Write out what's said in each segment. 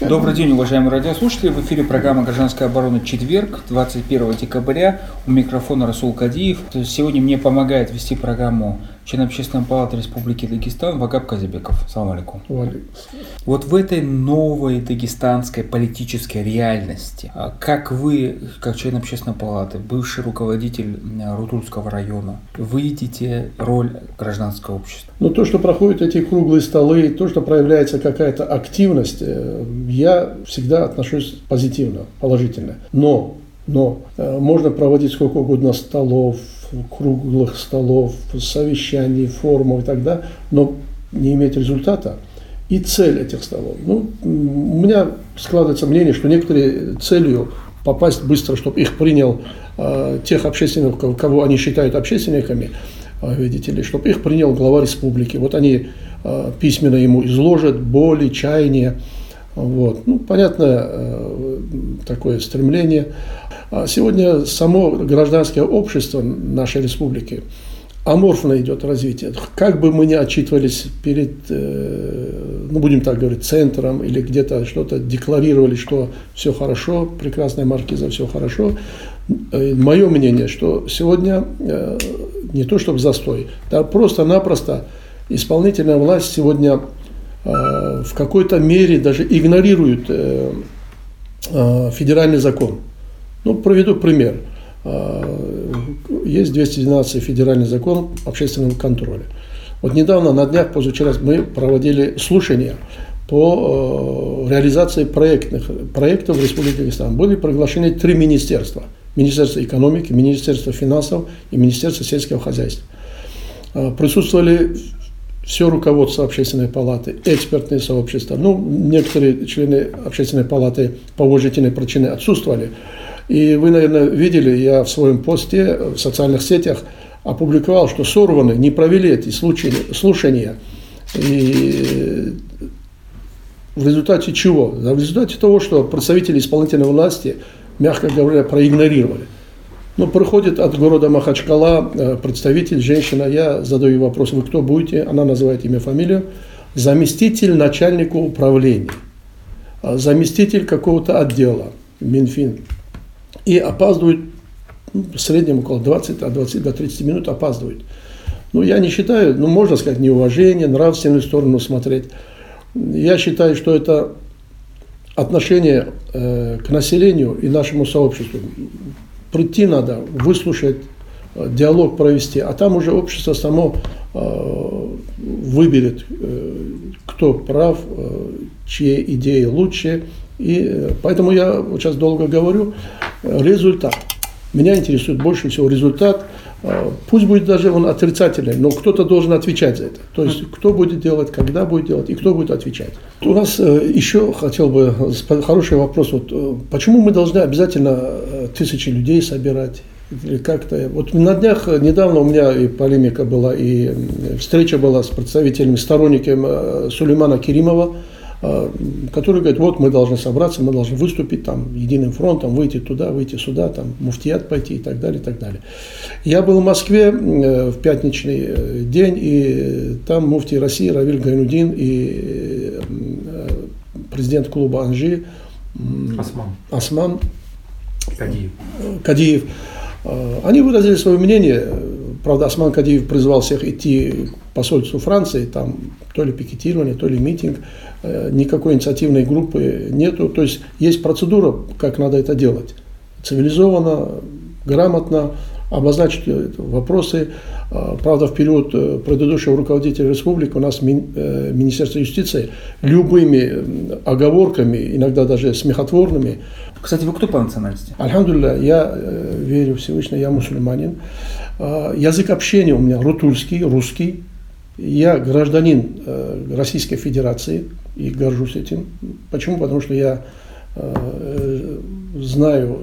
Добрый день, уважаемые радиослушатели. В эфире программа «Гражданская оборона. Четверг, 21 декабря». У микрофона Расул Кадиев. Сегодня мне помогает вести программу член Общественной палаты Республики Дагестан Вагаб Казибеков. Салам алейкум. Вот в этой новой дагестанской политической реальности, а как вы, как член Общественной палаты, бывший руководитель Рутульского района, видите роль гражданского общества? Ну, то, что проходят эти круглые столы, то, что проявляется какая-то активность, э, я всегда отношусь позитивно, положительно. Но но э, можно проводить сколько угодно столов, круглых столов, совещаний, форумов и так далее, но не иметь результата. И цель этих столов. Ну, у меня складывается мнение, что некоторые целью попасть быстро, чтобы их принял э, тех общественников, кого они считают общественниками, э, видите ли, чтобы их принял глава республики. Вот они э, письменно ему изложат боли, чаяния. Вот. Ну, понятно, э, такое стремление. А сегодня само гражданское общество нашей республики аморфно идет развитие. Как бы мы ни отчитывались перед, э, ну будем так говорить, центром или где-то что-то декларировали, что все хорошо, прекрасная маркиза, все хорошо, э, мое мнение, что сегодня не то чтобы застой, да просто-напросто исполнительная власть сегодня в какой-то мере даже игнорирует федеральный закон. Ну, проведу пример. А, есть 212 федеральный закон общественного контроля. Вот недавно, на днях, позавчера, мы проводили слушания по э, реализации проектных, проектов в Республике Дагестан. Были приглашены три министерства. Министерство экономики, Министерство финансов и Министерство сельского хозяйства. Присутствовали все руководство общественной палаты, экспертные сообщества. Ну, некоторые члены общественной палаты по уважительной причине отсутствовали. И вы, наверное, видели, я в своем посте в социальных сетях опубликовал, что сорваны, не провели эти слушания. И в результате чего? В результате того, что представители исполнительной власти, мягко говоря, проигнорировали. Ну, приходит от города Махачкала э, представитель, женщина, я задаю вопрос, вы кто будете? Она называет имя, фамилию. Заместитель начальника управления, а заместитель какого-то отдела, Минфин и опаздывают ну, в среднем около 20, от 20 до 30 минут опаздывают. Ну, я не считаю, ну, можно сказать, неуважение, нравственную сторону смотреть. Я считаю, что это отношение э, к населению и нашему сообществу. Прийти надо, выслушать, э, диалог провести, а там уже общество само э, выберет, э, кто прав, чьи идеи лучше, и поэтому я сейчас долго говорю, результат. Меня интересует больше всего результат. Э, пусть будет даже он отрицательный, но кто-то должен отвечать за это. То есть кто будет делать, когда будет делать и кто будет отвечать. У нас еще хотел бы хороший вопрос. Вот, почему мы должны обязательно тысячи людей собирать? Или как-то. Вот на днях недавно у меня и полемика была, и встреча была с представителями, сторонниками Сулеймана Керимова, а, который говорит, вот мы должны собраться, мы должны выступить там единым фронтом, выйти туда, выйти сюда, там муфтият пойти и так далее, и так далее. Я был в Москве э, в пятничный э, день, и там муфти России Равиль Гайнудин и э, президент клуба Анжи Осман, Осман Кадиев. Кадиев. Они выразили свое мнение, правда, Осман Кадиев призвал всех идти к посольству Франции, там то ли пикетирование, то ли митинг. Э, никакой инициативной группы нету. То есть есть процедура, как надо это делать. Цивилизованно, грамотно обозначить вопросы. А, правда, в период э, предыдущего руководителя республики у нас э, Министерство юстиции любыми оговорками, иногда даже смехотворными. Кстати, вы кто по национальности? Альхамдулилля, я верю Всевышний, я мусульманин. А, язык общения у меня рутульский, русский. Я гражданин Российской Федерации, и горжусь этим. Почему? Потому что я э, знаю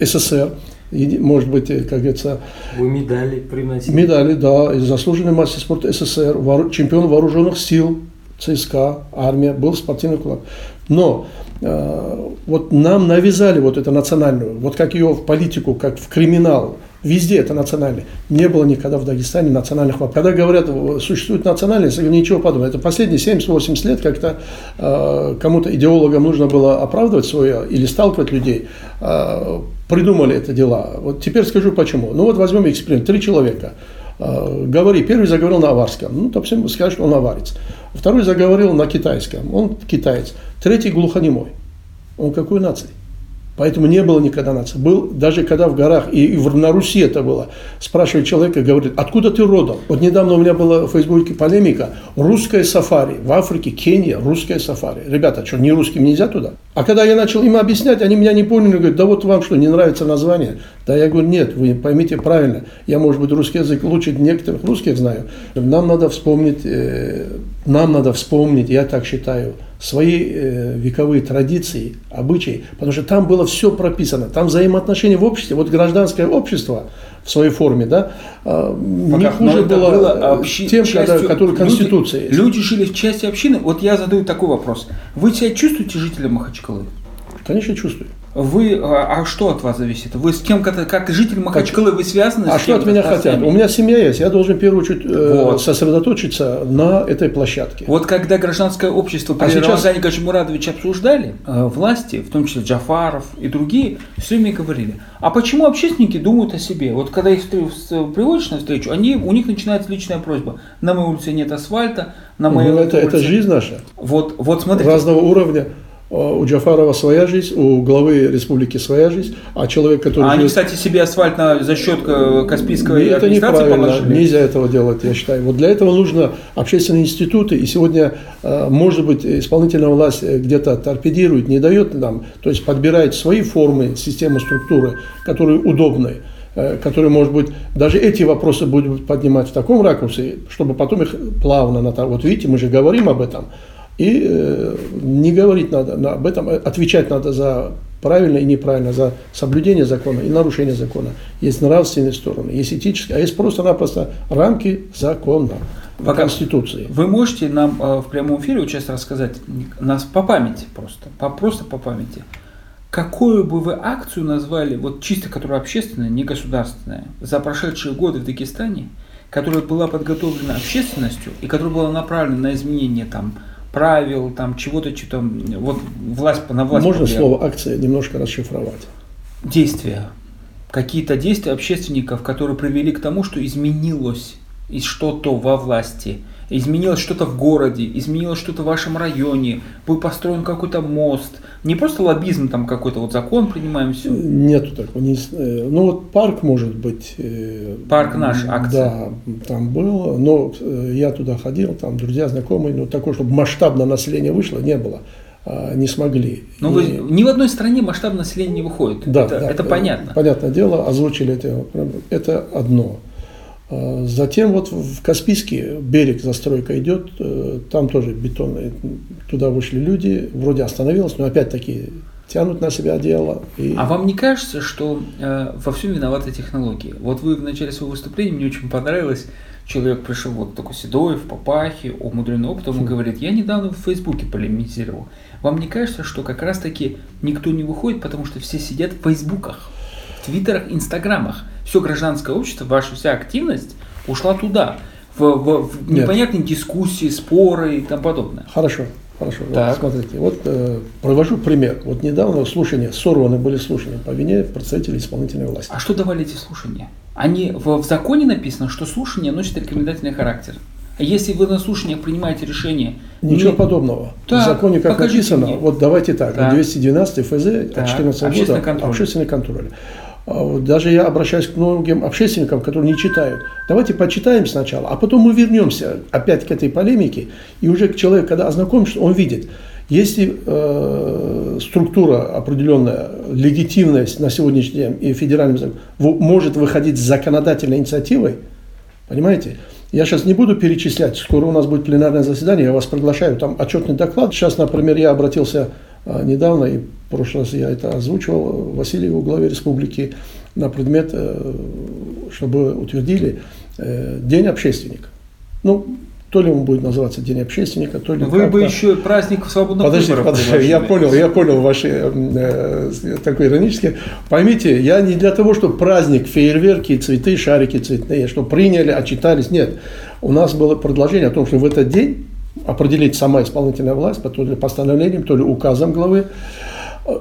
СССР, и, может быть, как говорится... Вы медали приносили? Медали, да. Заслуженный мастер спорта СССР, вор, чемпион вооруженных сил, ЦСКА, армия, был спортивный клуб. Но э, вот нам навязали вот эту национальную, вот как ее в политику, как в криминал Везде это национальный. Не было никогда в Дагестане национальных вопросов. Когда говорят, существует национальность, ничего подобного. Это последние 70-80 лет как-то э, кому-то идеологам нужно было оправдывать свое или сталкивать людей. Э, придумали это дела. Вот теперь скажу почему. Ну вот возьмем эксперимент. Три человека. Э, говори, первый заговорил на аварском. Ну, всем скажешь, что он аварец. Второй заговорил на китайском. Он китаец. Третий глухонемой. Он какой нации? Поэтому не было никогда нации. Был даже когда в горах, и, и на Руси это было, спрашивает человека, говорит, откуда ты родом? Вот недавно у меня была в Фейсбуке полемика, русское сафари, в Африке, Кения, русское сафари. Ребята, что, не русским нельзя туда? А когда я начал им объяснять, они меня не поняли, говорят, да вот вам что, не нравится название? Да я говорю, нет, вы поймите правильно, я, может быть, русский язык лучше некоторых русских знаю. Нам надо вспомнить, э, нам надо вспомнить, я так считаю, свои э, вековые традиции, обычаи, потому что там было все прописано, там взаимоотношения в обществе, вот гражданское общество в своей форме, да, э, не хуже было, было э, общи... тем, частью... когда, который Конституция люди, люди жили в части общины. Вот я задаю такой вопрос. Вы себя чувствуете жителем Махачкалы? Конечно, чувствую. Вы, а, а что от вас зависит? Вы с кем, как, как житель Махачкалы, вы связаны? А что от меня хотят? У меня семья есть, я должен в первую очередь э, вот. сосредоточиться на этой площадке. Вот когда гражданское общество при а сейчас... Рамазане Качмурадовиче обсуждали, э, власти, в том числе Джафаров и другие, все время говорили, а почему общественники думают о себе? Вот когда их приводишь на встречу, они, у них начинается личная просьба. На моей улице нет асфальта, на моей ну, улице... Это жизнь наша. Вот, вот смотрите. Разного уровня. У Джафарова своя жизнь, у главы республики своя жизнь, а человек, который... А они, кстати, себе асфальт на, за счет э, Каспийской это администрации положили? нельзя этого делать, я считаю. Вот для этого нужно общественные институты, и сегодня, э, может быть, исполнительная власть э, где-то торпедирует, не дает нам, то есть подбирает свои формы, системы, структуры, которые удобны которые, может быть, даже эти вопросы будут поднимать в таком ракурсе, чтобы потом их плавно, вот видите, мы же говорим об этом, и э, не говорить надо об этом, отвечать надо за правильно и неправильно, за соблюдение закона и нарушение закона. Есть нравственные стороны, есть этические, а есть просто-напросто рамки закона. По Конституции. Вы можете нам э, в прямом эфире вот сейчас рассказать, нас по памяти просто, по, просто по памяти, какую бы вы акцию назвали, вот чисто которая общественная, не государственная, за прошедшие годы в Дагестане, которая была подготовлена общественностью и которая была направлена на изменение там правил, там чего-то, что-то, вот власть на власть. Можно повлияла. слово акция немножко расшифровать? Действия. Какие-то действия общественников, которые привели к тому, что изменилось и что-то во власти – изменилось что-то в городе, изменилось что-то в вашем районе, был построен какой-то мост. Не просто лоббизм, там какой-то вот закон принимаем, все. Нету такого. Не, э, ну вот парк может быть. Э, парк наш, акция. Да, там был, но э, я туда ходил, там друзья, знакомые, но такое, чтобы масштабно население вышло, не было а, не смогли. Но вы, ни в одной стране масштаб населения не выходит. Да, это, да, это понятно. Понятное дело, озвучили это. Это одно. А, затем вот в Каспийский берег застройка идет, э, там тоже бетонные, туда вышли люди, вроде остановилось, но опять-таки тянут на себя дело. И... А вам не кажется, что э, во всем виноваты технологии? Вот вы в начале своего выступления, мне очень понравилось, человек пришел вот такой седой, в папахе, умудренный опытом, и хм. говорит, я недавно в Фейсбуке полемизировал. Вам не кажется, что как раз-таки никто не выходит, потому что все сидят в Фейсбуках, в Твиттерах, Инстаграмах? Все гражданское общество, ваша вся активность ушла туда, в, в, в непонятные дискуссии, споры и тому подобное. Хорошо. Хорошо, так. вот смотрите, вот э, провожу пример. Вот недавно слушания, сорваны были слушания по вине представителей исполнительной власти. А что давали эти слушания? Они в, в законе написано, что слушания носят рекомендательный характер. А если вы на слушаниях принимаете решение... Ничего не... подобного. Так, в законе как написано, мне. вот давайте так, так. 212 ФЗ так. от 14 года контроль. общественный контроль. А даже я обращаюсь к многим общественникам, которые не читают. Давайте почитаем сначала, а потом мы вернемся опять к этой полемике. И уже человек, когда ознакомишься, он видит, если э, структура определенная, легитимность на сегодняшний день и федеральный закон может выходить с законодательной инициативой, понимаете? Я сейчас не буду перечислять, скоро у нас будет пленарное заседание, я вас приглашаю, там отчетный доклад. Сейчас, например, я обратился недавно, и в прошлый раз я это озвучивал, Васильеву, главе республики, на предмет, э, чтобы утвердили э, День общественника. Ну, То ли он будет называться День общественника, то ли Вы бы еще праздник свободного Подожди, подожди, я понял, я понял ваши э, такой иронический. Поймите, я не для того, чтобы праздник, фейерверки, цветы, шарики цветные, что приняли, отчитались. Нет, у нас было предложение о том, что в этот день определить сама исполнительная власть, то ли постановлением, то ли указом главы,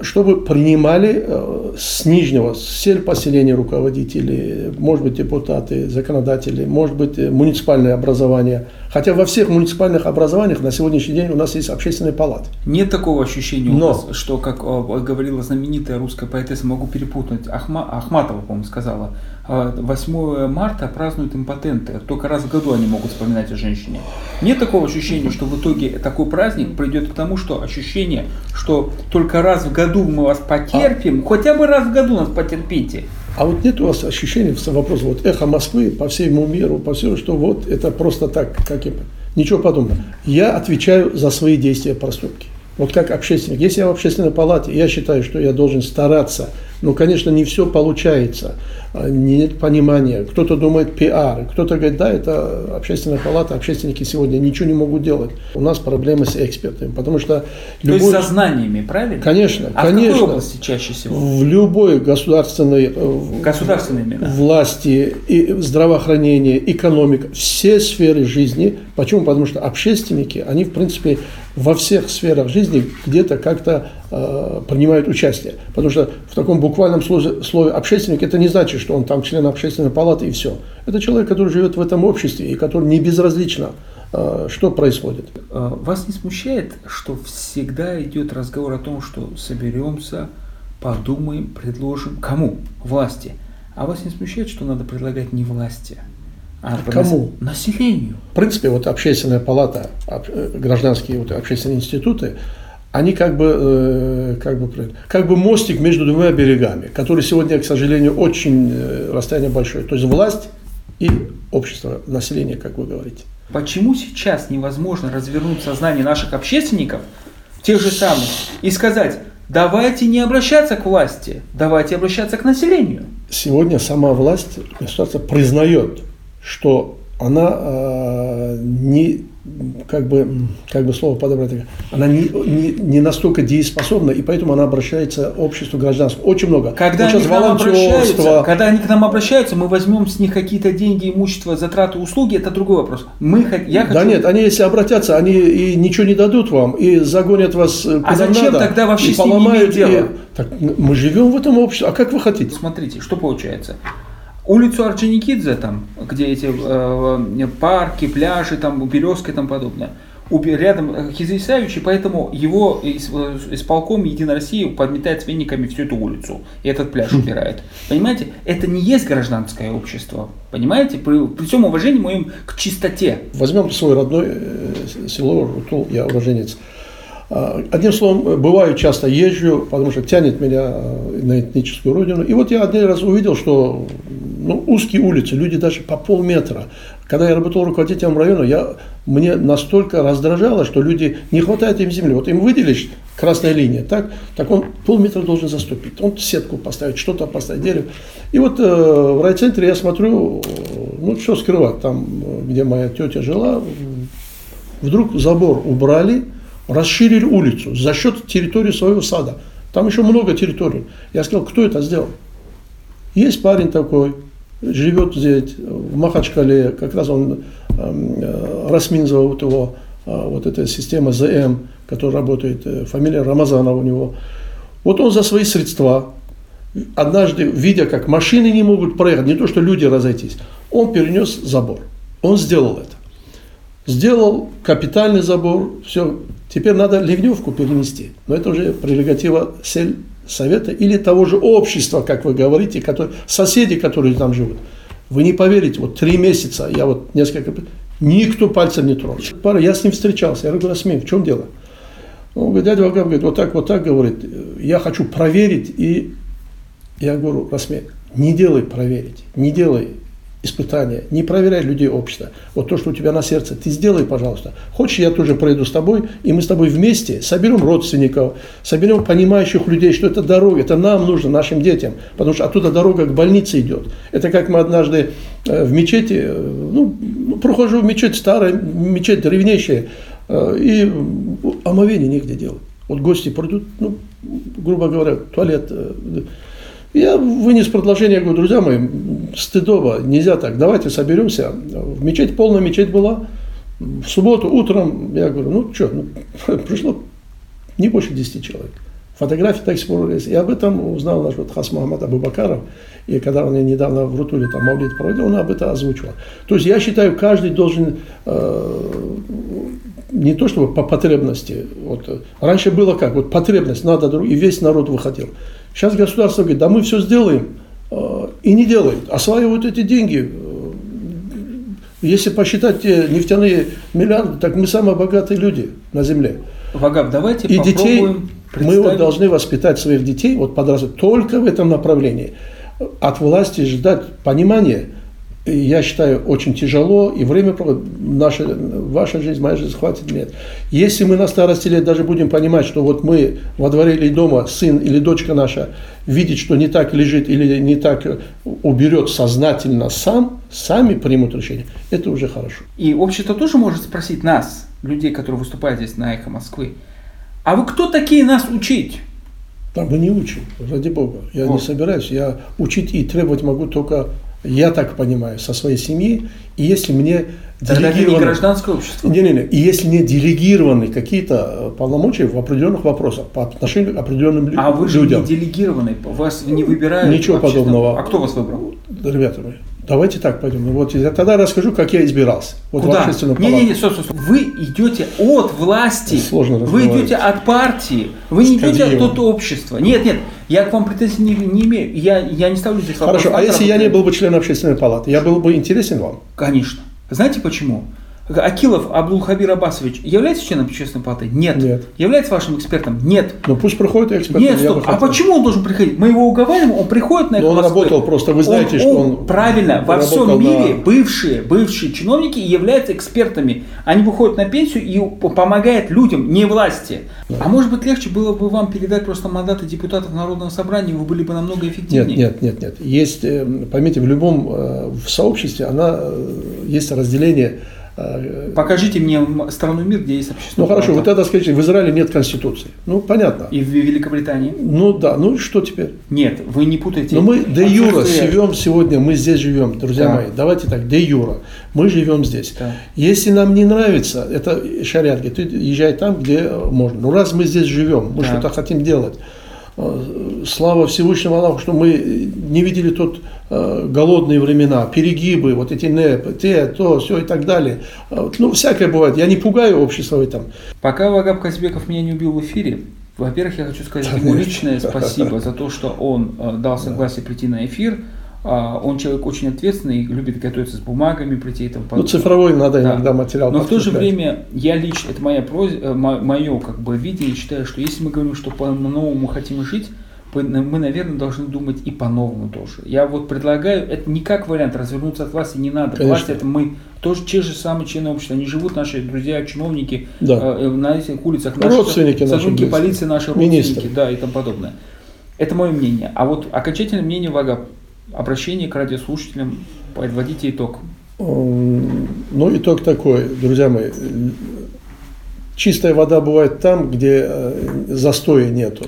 чтобы принимали э, с нижнего, с сельпоселения руководители, может быть, депутаты, законодатели, может быть, э, муниципальное образование. Хотя во всех муниципальных образованиях на сегодняшний день у нас есть общественные палаты. Нет такого ощущения Но. у вас, что, как говорила знаменитая русская поэтесса, могу перепутать, Ахма, Ахматова, по-моему, сказала, 8 а, марта празднуют импотенты. Только раз в году они могут вспоминать о женщине. Нет такого ощущения, что в итоге такой праздник придет к тому, что ощущение, что только раз в году мы вас потерпим, а... хотя бы раз в году нас потерпите. А вот нет у вас ощущения, вопрос, вот эхо Москвы по всему миру, по всему, что вот это просто так, как и... Ничего подобного. Я отвечаю за свои действия проступки. Вот как общественник. Если я в общественной палате, я считаю, что я должен стараться ну, конечно, не все получается, а, нет понимания. Кто-то думает пиар, кто-то говорит, да, это общественная палата, общественники сегодня ничего не могут делать. У нас проблемы с экспертами, потому что... Любой... То есть со знаниями, правильно? Конечно, а конечно. в какой области чаще всего? В любой государственной, э, государственной именно. власти, и здравоохранение, экономика, все сферы жизни. Почему? Потому что общественники, они, в принципе, во всех сферах жизни где-то как-то принимают участие. Потому что в таком буквальном слове, слове общественник это не значит, что он там член общественной палаты и все. Это человек, который живет в этом обществе и который не безразлично, э, что происходит. Э, вас не смущает, что всегда идет разговор о том, что соберемся, подумаем, предложим кому? Власти. А вас не смущает, что надо предлагать не власти, а Кому? Населению. В принципе, вот общественная палата, э, гражданские вот общественные институты, они как бы, э, как бы, как бы мостик между двумя берегами, который сегодня, к сожалению, очень э, расстояние большое. То есть власть и общество, население, как вы говорите. Почему сейчас невозможно развернуть сознание наших общественников, тех же самых, и сказать, давайте не обращаться к власти, давайте обращаться к населению? Сегодня сама власть государство признает что она э, не как бы, как бы слово подобрать, она не, не, не настолько дееспособна, и поэтому она обращается к обществу гражданскому. Очень много. Когда, они к нам обращаются, когда они к нам обращаются, мы возьмем с них какие-то деньги, имущество, затраты, услуги, это другой вопрос. Мы, я хочу... Да нет, они если обратятся, они и ничего не дадут вам, и загонят вас э, куда А зачем надо, тогда вообще с ними иметь дело? И... Так, мы живем в этом обществе, а как вы хотите? Смотрите, что получается улицу Орджоникидзе, там, где эти э, парки, пляжи, там, березка и тому подобное, рядом э, Хизисаевич, и поэтому его э, исполком Единой России подметает с вениками всю эту улицу, и этот пляж хм. убирает. Понимаете, это не есть гражданское общество, понимаете, при, при всем уважении моем к чистоте. Возьмем свой родной э, село Рутул, я уроженец. А, одним словом, бываю часто езжу, потому что тянет меня на этническую родину. И вот я один раз увидел, что ну, узкие улицы, люди даже по полметра. Когда я работал руководителем района, я, мне настолько раздражало, что люди, не хватает им земли. Вот им выделишь красная линия, так, так он полметра должен заступить. Он сетку поставить, что-то поставить, дерево. И вот э, в райцентре я смотрю, ну что скрывать, там, где моя тетя жила, вдруг забор убрали, расширили улицу за счет территории своего сада. Там еще много территорий. Я сказал, кто это сделал? Есть парень такой, живет здесь, в Махачкале, как раз он эм, э, Расминзова, вот его, э, вот эта система ЗМ, которая работает, э, фамилия Рамазанова у него. Вот он за свои средства, однажды, видя, как машины не могут проехать, не то, что люди разойтись, он перенес забор. Он сделал это. Сделал капитальный забор, все. Теперь надо ливневку перенести. Но это уже прерогатива сель совета или того же общества, как вы говорите, который, соседи, которые там живут. Вы не поверите, вот три месяца, я вот несколько, никто пальцем не тронул. Пара, я с ним встречался, я говорю, Расмин, в чем дело? Он говорит, дядя Вагаб говорит, вот так, вот так, говорит, я хочу проверить, и я говорю, Расмин, не делай проверить, не делай, испытания, не проверяй людей общества. Вот то, что у тебя на сердце, ты сделай, пожалуйста. Хочешь, я тоже пройду с тобой, и мы с тобой вместе соберем родственников, соберем понимающих людей, что это дорога, это нам нужно, нашим детям, потому что оттуда дорога к больнице идет. Это как мы однажды э, в мечети, э, ну, прохожу в мечеть, старая мечеть, древнейшая, э, и омовение негде делать. Вот гости придут, ну, грубо говоря, туалет, я вынес предложение, говорю, друзья мои, стыдово, нельзя так, давайте соберемся. В мечеть, полная мечеть была. В субботу утром, я говорю, ну что, ну, пришло не больше 10 человек. Фотографии так есть. И об этом узнал наш вот Хас Мухаммад Абубакаров. И когда он недавно в Рутуле там Мавлид проводил, он об этом озвучивал. То есть я считаю, каждый должен э, не то чтобы по потребности. Вот, раньше было как, вот потребность, надо, и весь народ выходил. Сейчас государство говорит, да мы все сделаем, э, и не делает. Осваивают эти деньги. Э, если посчитать те нефтяные миллиарды, так мы самые богатые люди на земле. Вагаб, давайте и детей мы вот должны воспитать своих детей, вот подрастут только в этом направлении. От власти ждать понимания – я считаю, очень тяжело, и время, наша, ваша жизнь, моя жизнь хватит нет. Если мы на старости лет даже будем понимать, что вот мы во дворе или дома, сын или дочка наша, видит, что не так лежит или не так уберет сознательно сам, сами примут решение, это уже хорошо. И общество тоже может спросить нас, людей, которые выступают здесь на «Эхо Москвы», а вы кто такие нас учить? Там мы не учим, ради Бога. Я вот. не собираюсь. Я учить и требовать могу только я так понимаю, со своей семьи, и если мне не гражданское общество. Не, не, не. И если не делегированы какие-то э, полномочия в определенных вопросах по отношению к определенным людям. А вы же не делегированы, вас не выбирают. Ничего подобного. А кто вас выбрал? Ребята мои, Давайте так пойдем. Вот я тогда расскажу, как я избирался. Вот Куда? В общественную палату. Не, не, не, стоп, стоп, стоп. Вы идете от власти. Сложно Вы идете от партии. Вы не идете от, от общества. Нет, нет, я к вам претензий не, не имею. Я, я не ставлю здесь вопрос. Хорошо, а если я не был бы членом общественной палаты, я был бы интересен вам? Конечно. Знаете почему? Акилов Абдулхабир Абасович является членом общественной палаты? Нет. Нет. Является вашим экспертом? Нет. Ну пусть проходит эксперт. Нет, стоп. А почему он должен приходить? Мы его уговариваем, он приходит на это. Он работал просто, вы знаете, он, что он... он правильно, во всем мире на... бывшие, бывшие чиновники являются экспертами. Они выходят на пенсию и помогают людям, не власти. Да. А может быть легче было бы вам передать просто мандаты депутатов Народного собрания, вы были бы намного эффективнее? Нет, нет, нет, нет. Есть, э, поймите, в любом э, в сообществе она, э, есть разделение Покажите мне страну мир, где есть общество. Ну хорошо, вот это скажите, в Израиле нет конституции. Ну понятно. И в Великобритании? Ну да, ну что теперь? Нет, вы не путаете. Но мы де юра живем сегодня, мы здесь живем, друзья да. мои. Давайте так, де юра. Мы живем здесь. Да. Если нам не нравится, это шариат, ты езжай там, где можно. Ну раз мы здесь живем, мы да. что-то хотим делать слава Всевышнему Аллаху, что мы не видели тут э, голодные времена, перегибы, вот эти НЭПы, те, то, все и так далее. Э, ну, всякое бывает. Я не пугаю общество в этом. Пока Вагаб Казбеков меня не убил в эфире, во-первых, я хочу сказать ему личное спасибо за то, что он дал согласие прийти на эфир. А, он человек очень ответственный, любит готовиться с бумагами, прийти и тому подобное. Ну, цифровой надо да. иногда материал Но в то же время я лично, это моя проз, э, мое как бы видение, считаю, что если мы говорим, что по-новому хотим жить, мы, наверное, должны думать и по-новому тоже. Я вот предлагаю, это не как вариант, развернуться от власти не надо. Конечно. Власть это мы, тоже те же самые члены общества. Они живут, наши друзья, чиновники, да. э, на этих улицах, наши родственники, сотрудники полиции, наши родственники, Министры. да, и тому подобное. Это мое мнение. А вот окончательное мнение Вага обращение к радиослушателям, подводите итог. Ну, итог такой, друзья мои. Чистая вода бывает там, где э, застоя нету.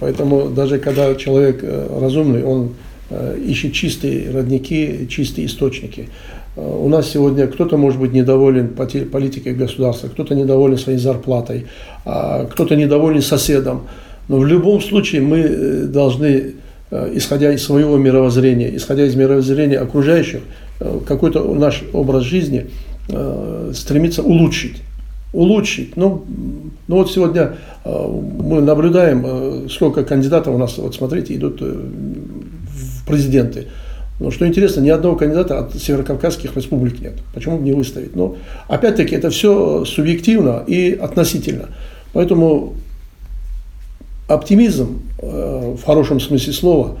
Поэтому даже когда человек э, разумный, он э, ищет чистые родники, чистые источники. У нас сегодня кто-то может быть недоволен политикой государства, кто-то недоволен своей зарплатой, а кто-то недоволен соседом. Но в любом случае мы должны исходя из своего мировоззрения, исходя из мировоззрения окружающих, э, какой-то наш образ жизни э, стремиться улучшить. Улучшить. Ну, ну вот сегодня мы наблюдаем, сколько кандидатов у нас, вот смотрите, идут в президенты. Но что интересно, ни одного кандидата от северокавказских республик нет. Почему бы не выставить? Но опять-таки это все субъективно и относительно. Поэтому оптимизм э, в хорошем смысле слова,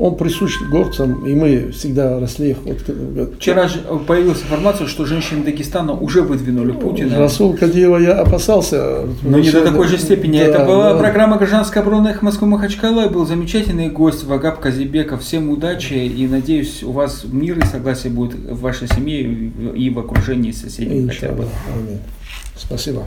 он присущ горцам, и мы всегда росли. Вот, Вчера же появилась информация, что женщины Дагестана уже выдвинули Путина. Расул Кадиева я опасался. Но не до такой же степени. Да, Это была да. программа «Гражданская оборона» их Москвы Махачкала. Был замечательный гость Вагаб Казибеков. Всем удачи и надеюсь, у вас мир и согласие будет в вашей семье и в окружении соседей хотя бы. Аминь. Спасибо.